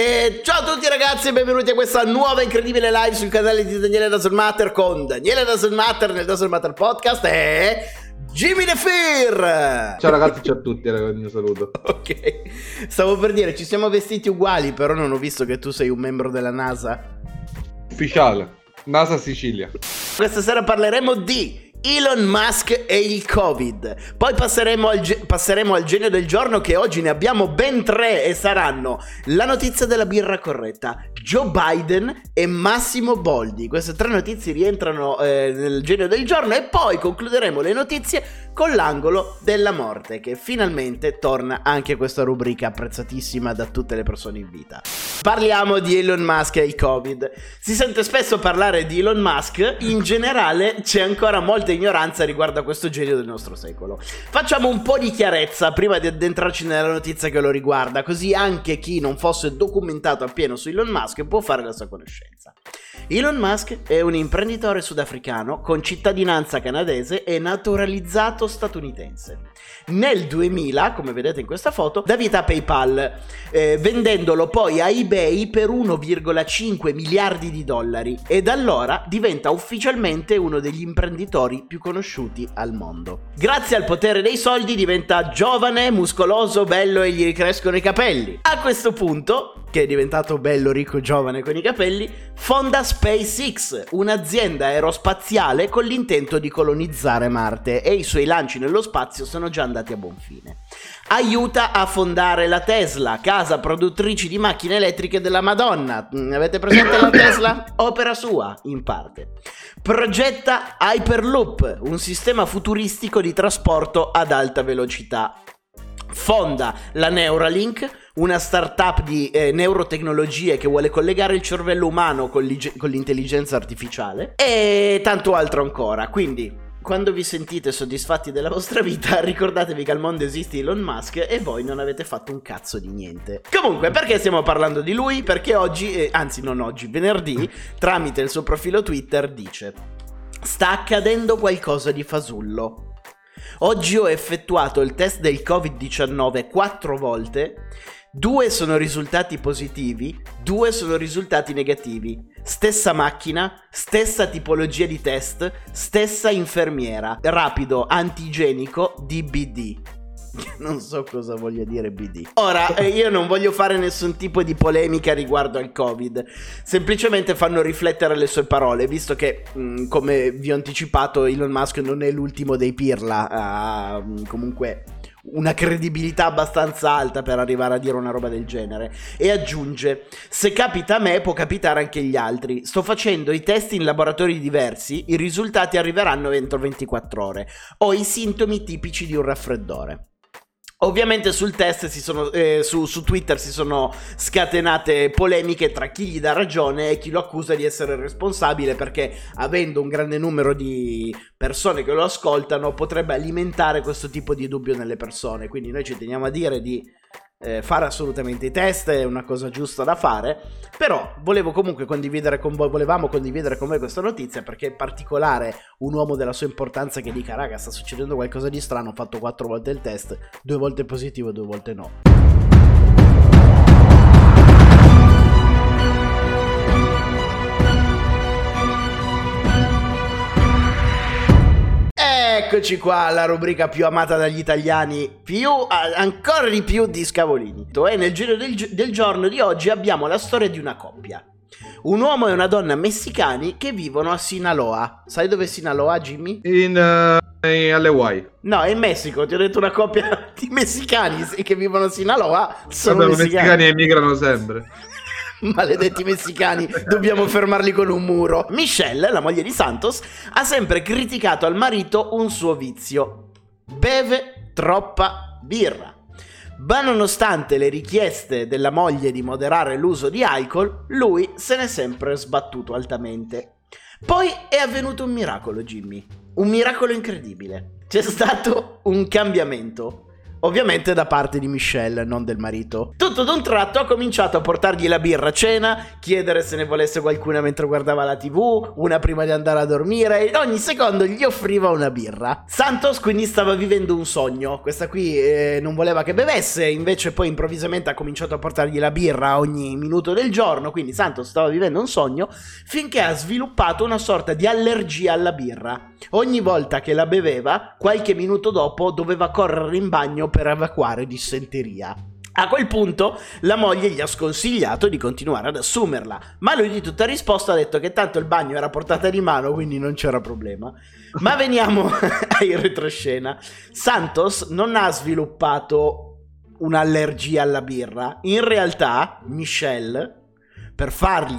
E ciao a tutti ragazzi e benvenuti a questa nuova incredibile live sul canale di Daniele Doesn't Matter con Daniele Doesn't Matter nel Doesn't Matter Podcast e Jimmy The Fear! Ciao ragazzi, ciao a tutti, ragazzi, mio saluto. Ok, stavo per dire, ci siamo vestiti uguali, però non ho visto che tu sei un membro della NASA. Ufficiale, NASA Sicilia. Questa sera parleremo di Elon Musk e il Covid. Poi passeremo al, ge- passeremo al, genio del giorno che oggi ne abbiamo ben tre e saranno la notizia della birra corretta, Joe Biden e Massimo Boldi. Queste tre notizie rientrano eh, nel genio del giorno e poi concluderemo le notizie con l'angolo della morte che finalmente torna anche questa rubrica apprezzatissima da tutte le persone in vita. Parliamo di Elon Musk e il Covid. Si sente spesso parlare di Elon Musk, in generale c'è ancora molta ignoranza riguardo a questo genio del nostro secolo. Facciamo un po' di chiarezza prima di addentrarci nella notizia che lo riguarda, così anche chi non fosse documentato appieno su Elon Musk può fare la sua conoscenza. Elon Musk è un imprenditore sudafricano con cittadinanza canadese e naturalizzato statunitense. Nel 2000, come vedete in questa foto, dà vita a PayPal, eh, vendendolo poi a eBay per 1,5 miliardi di dollari e da allora diventa ufficialmente uno degli imprenditori più conosciuti al mondo. Grazie al potere dei soldi diventa giovane, muscoloso, bello e gli ricrescono i capelli. A questo punto, che è diventato bello, ricco, giovane con i capelli, fonda SpaceX, un'azienda aerospaziale con l'intento di colonizzare Marte e i suoi lanci nello spazio sono già andati a buon fine. Aiuta a fondare la Tesla, casa produttrice di macchine elettriche della Madonna. Mm, avete presente la Tesla? Opera sua, in parte. Progetta Hyperloop, un sistema futuristico di trasporto ad alta velocità. Fonda la Neuralink, una startup di eh, neurotecnologie che vuole collegare il cervello umano con, con l'intelligenza artificiale e tanto altro ancora. Quindi quando vi sentite soddisfatti della vostra vita, ricordatevi che al mondo esiste Elon Musk e voi non avete fatto un cazzo di niente. Comunque, perché stiamo parlando di lui? Perché oggi, eh, anzi non oggi, venerdì, tramite il suo profilo Twitter dice Sta accadendo qualcosa di fasullo. Oggi ho effettuato il test del Covid-19 quattro volte Due sono risultati positivi, due sono risultati negativi. Stessa macchina, stessa tipologia di test, stessa infermiera. Rapido, antigenico, DBD. Non so cosa voglia dire BD. Ora, eh, io non voglio fare nessun tipo di polemica riguardo al Covid, semplicemente fanno riflettere le sue parole, visto che, mm, come vi ho anticipato, Elon Musk non è l'ultimo dei pirla, uh, comunque una credibilità abbastanza alta per arrivare a dire una roba del genere. E aggiunge: Se capita a me, può capitare anche agli altri. Sto facendo i test in laboratori diversi, i risultati arriveranno entro 24 ore. Ho i sintomi tipici di un raffreddore. Ovviamente sul test sono, eh, su, su, Twitter si sono scatenate polemiche tra chi gli dà ragione e chi lo accusa di essere responsabile perché avendo un grande numero di persone che lo ascoltano potrebbe alimentare questo tipo di dubbio nelle persone. Quindi noi ci teniamo a dire di eh, fare assolutamente i test, è una cosa giusta da fare, però volevo comunque condividere con voi, volevamo condividere con voi questa notizia perché è particolare un uomo della sua importanza che dica raga sta succedendo qualcosa di strano, ho fatto quattro volte il test, due volte positivo, due volte no. Eccoci qua, la rubrica più amata dagli italiani, più, ancora di più di Scavolini. E nel giro del, del giorno di oggi abbiamo la storia di una coppia. Un uomo e una donna messicani che vivono a Sinaloa. Sai dove è Sinaloa, Jimmy? In, uh, alle Hawaii. No, è in Messico. Ti ho detto una coppia di messicani che vivono a Sinaloa. Sono Vabbè, messicani. messicani emigrano sempre. Maledetti messicani, dobbiamo fermarli con un muro. Michelle, la moglie di Santos, ha sempre criticato al marito un suo vizio. Beve troppa birra. Ma nonostante le richieste della moglie di moderare l'uso di alcol, lui se n'è sempre sbattuto altamente. Poi è avvenuto un miracolo, Jimmy. Un miracolo incredibile. C'è stato un cambiamento Ovviamente da parte di Michelle, non del marito. Tutto d'un tratto ha cominciato a portargli la birra a cena, chiedere se ne volesse qualcuna mentre guardava la tv, una prima di andare a dormire, e ogni secondo gli offriva una birra. Santos quindi stava vivendo un sogno. Questa qui eh, non voleva che bevesse, invece poi improvvisamente ha cominciato a portargli la birra ogni minuto del giorno, quindi Santos stava vivendo un sogno, finché ha sviluppato una sorta di allergia alla birra. Ogni volta che la beveva, qualche minuto dopo doveva correre in bagno per evacuare dissenteria. A quel punto la moglie gli ha sconsigliato di continuare ad assumerla, ma lui di tutta risposta ha detto che tanto il bagno era portata di mano, quindi non c'era problema. Ma veniamo ai retroscena. Santos non ha sviluppato un'allergia alla birra. In realtà, Michelle, per,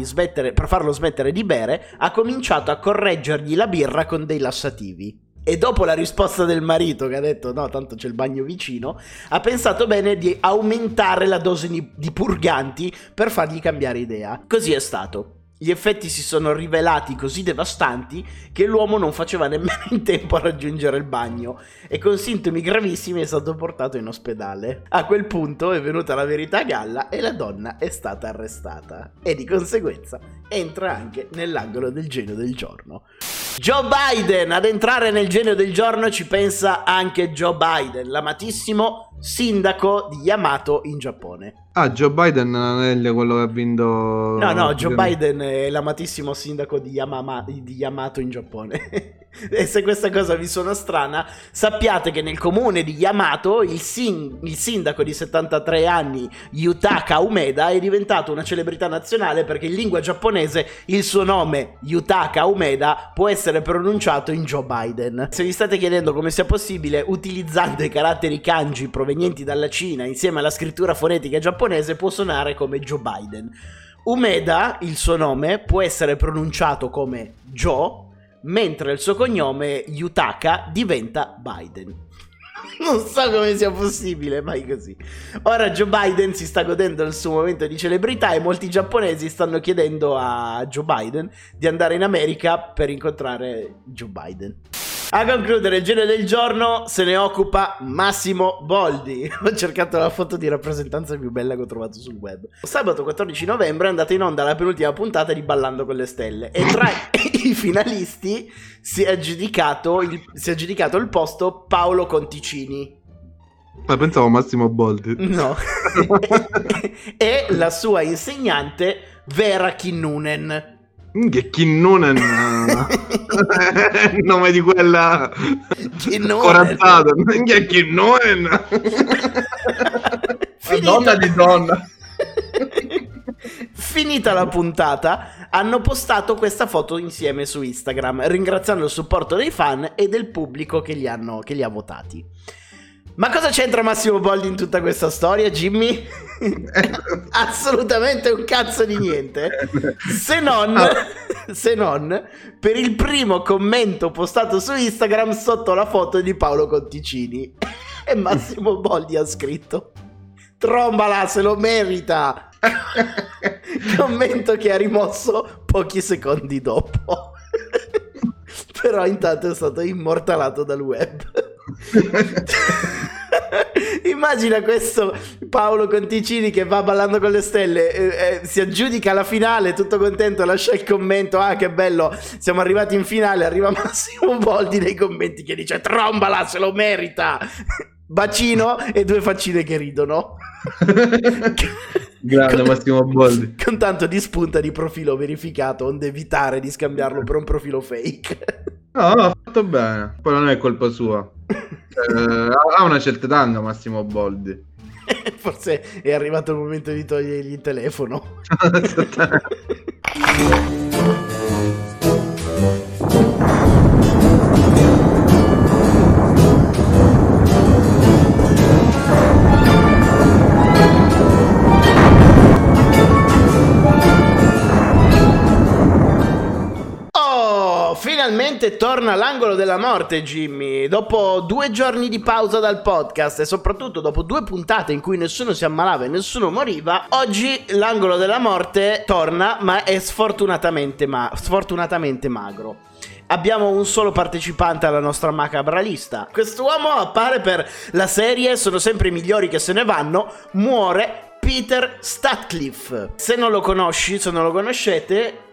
smettere, per farlo smettere di bere, ha cominciato a correggergli la birra con dei lassativi. E dopo la risposta del marito che ha detto no, tanto c'è il bagno vicino, ha pensato bene di aumentare la dose di, purganti per fargli cambiare idea. Così è stato. Gli effetti si sono rivelati così devastanti che l'uomo non faceva nemmeno in tempo a raggiungere il bagno e con sintomi gravissimi è stato portato in ospedale. A quel punto è venuta la verità a galla e la donna è stata arrestata e di conseguenza entra anche nell'angolo del genio del giorno. Joe Biden, ad entrare nel genio del giorno ci pensa anche Joe Biden, l'amatissimo sindaco di Yamato in Giappone. Ah, Joe Biden non è quello che ha vinto... No, no, Joe Biden è l'amatissimo sindaco di, Yamama, di Yamato in Giappone. e se questa cosa vi suona strana, sappiate che nel comune di Yamato il, sin- il sindaco di 73 anni, Yutaka Umeda, è diventato una celebrità nazionale perché in lingua giapponese il suo nome, Yutaka Umeda, può essere pronunciato in Joe Biden. Se vi state chiedendo come sia possibile, utilizzando i caratteri kanji provenienti dalla Cina insieme alla scrittura fonetica giapponese, può suonare come Joe Biden. Umeda, il suo nome, può essere pronunciato come Joe, mentre il suo cognome Yutaka diventa Biden. Non so come sia possibile, mai così. Ora Joe Biden si sta godendo il suo momento di celebrità e molti giapponesi stanno chiedendo a Joe Biden di andare in America per incontrare Joe Biden. A concludere il genio del giorno se ne occupa Massimo Boldi. Ho cercato la foto di rappresentanza più bella che ho trovato sul web. Sabato 14 novembre è andata in onda la penultima puntata di Ballando con le Stelle e tra i finalisti si è aggiudicato il, si è aggiudicato il posto Paolo Conticini. Ma pensavo Massimo Boldi. No. e la sua insegnante Vera Kinnunen. Che Kinnunen il nome di quella corazzata. Che Kinnunen Donna di donna. Finita la puntata, hanno postato questa foto insieme su Instagram, ringraziando il supporto dei fan e del pubblico che li, hanno, che li ha votati. Ma cosa c'entra Massimo Boldi in tutta questa storia, Jimmy? Assolutamente un cazzo di niente. Se non, se non per il primo commento postato su Instagram sotto la foto di Paolo Conticini. E Massimo Boldi ha scritto: Trombala, se lo merita. Commento che ha rimosso pochi secondi dopo. Però intanto è stato immortalato dal web. Immagina questo Paolo Conticini che va ballando con le stelle, eh, eh, si aggiudica la finale, tutto contento, lascia il commento, ah che bello, siamo arrivati in finale, arriva Massimo Boldi nei commenti che dice trombala, se lo merita, bacino e due faccine che ridono. Grande Massimo Boldi. Con tanto di spunta di profilo verificato, onde evitare di scambiarlo per un profilo fake. No, no, ha fatto bene. Poi non è colpa sua. Eh, ha una certa età Massimo Boldi. Forse è arrivato il momento di togliergli il telefono. finalmente torna l'angolo della morte, Jimmy. Dopo due giorni di pausa dal podcast e soprattutto dopo due puntate in cui nessuno si ammalava e nessuno moriva, oggi l'angolo della morte torna, ma è sfortunatamente, ma- sfortunatamente magro. abbiamo un solo partecipante alla nostra macabra lista. Quest'uomo appare per la serie Sono sempre i migliori che se ne vanno, muore Peter Statcliffe. Se non lo conosci, se non lo conoscete,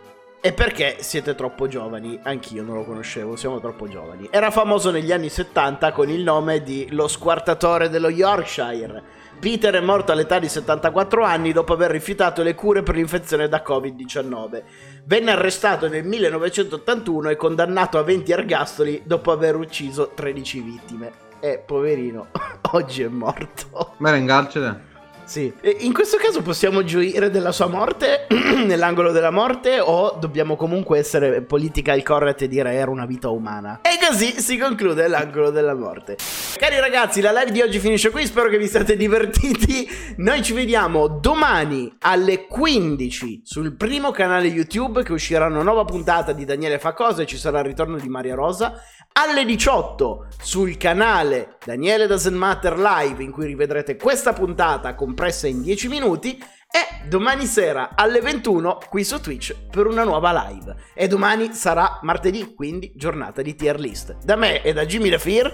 è perché siete troppo giovani, anch'io non lo conoscevo, siamo troppo giovani. Era famoso negli anni 70 con il nome di Lo squartatore dello Yorkshire. Peter è morto all'età di 74 anni dopo aver rifiutato le cure per l'infezione da Covid-19. Venne arrestato nel 1981 e condannato a 20 ergastoli dopo aver ucciso 13 vittime. E poverino, oggi è morto. Ma era in carcere? Sì, e in questo caso possiamo gioire della sua morte nell'angolo della morte o dobbiamo comunque essere political correct e dire era una vita umana? E così si conclude l'angolo della morte. Cari ragazzi, la live di oggi finisce qui, spero che vi siate divertiti. Noi ci vediamo domani alle 15 sul primo canale YouTube che uscirà una nuova puntata di Daniele fa cose, ci sarà il ritorno di Maria Rosa alle 18 sul canale Daniele Doesn't Matter Live in cui rivedrete questa puntata compressa in 10 minuti e domani sera alle 21 qui su Twitch per una nuova live. E domani sarà martedì, quindi giornata di tier list. Da me e da Jimmy LaFear.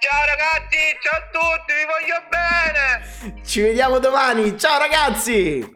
Ciao ragazzi, ciao a tutti, vi voglio bene! Ci vediamo domani, ciao ragazzi!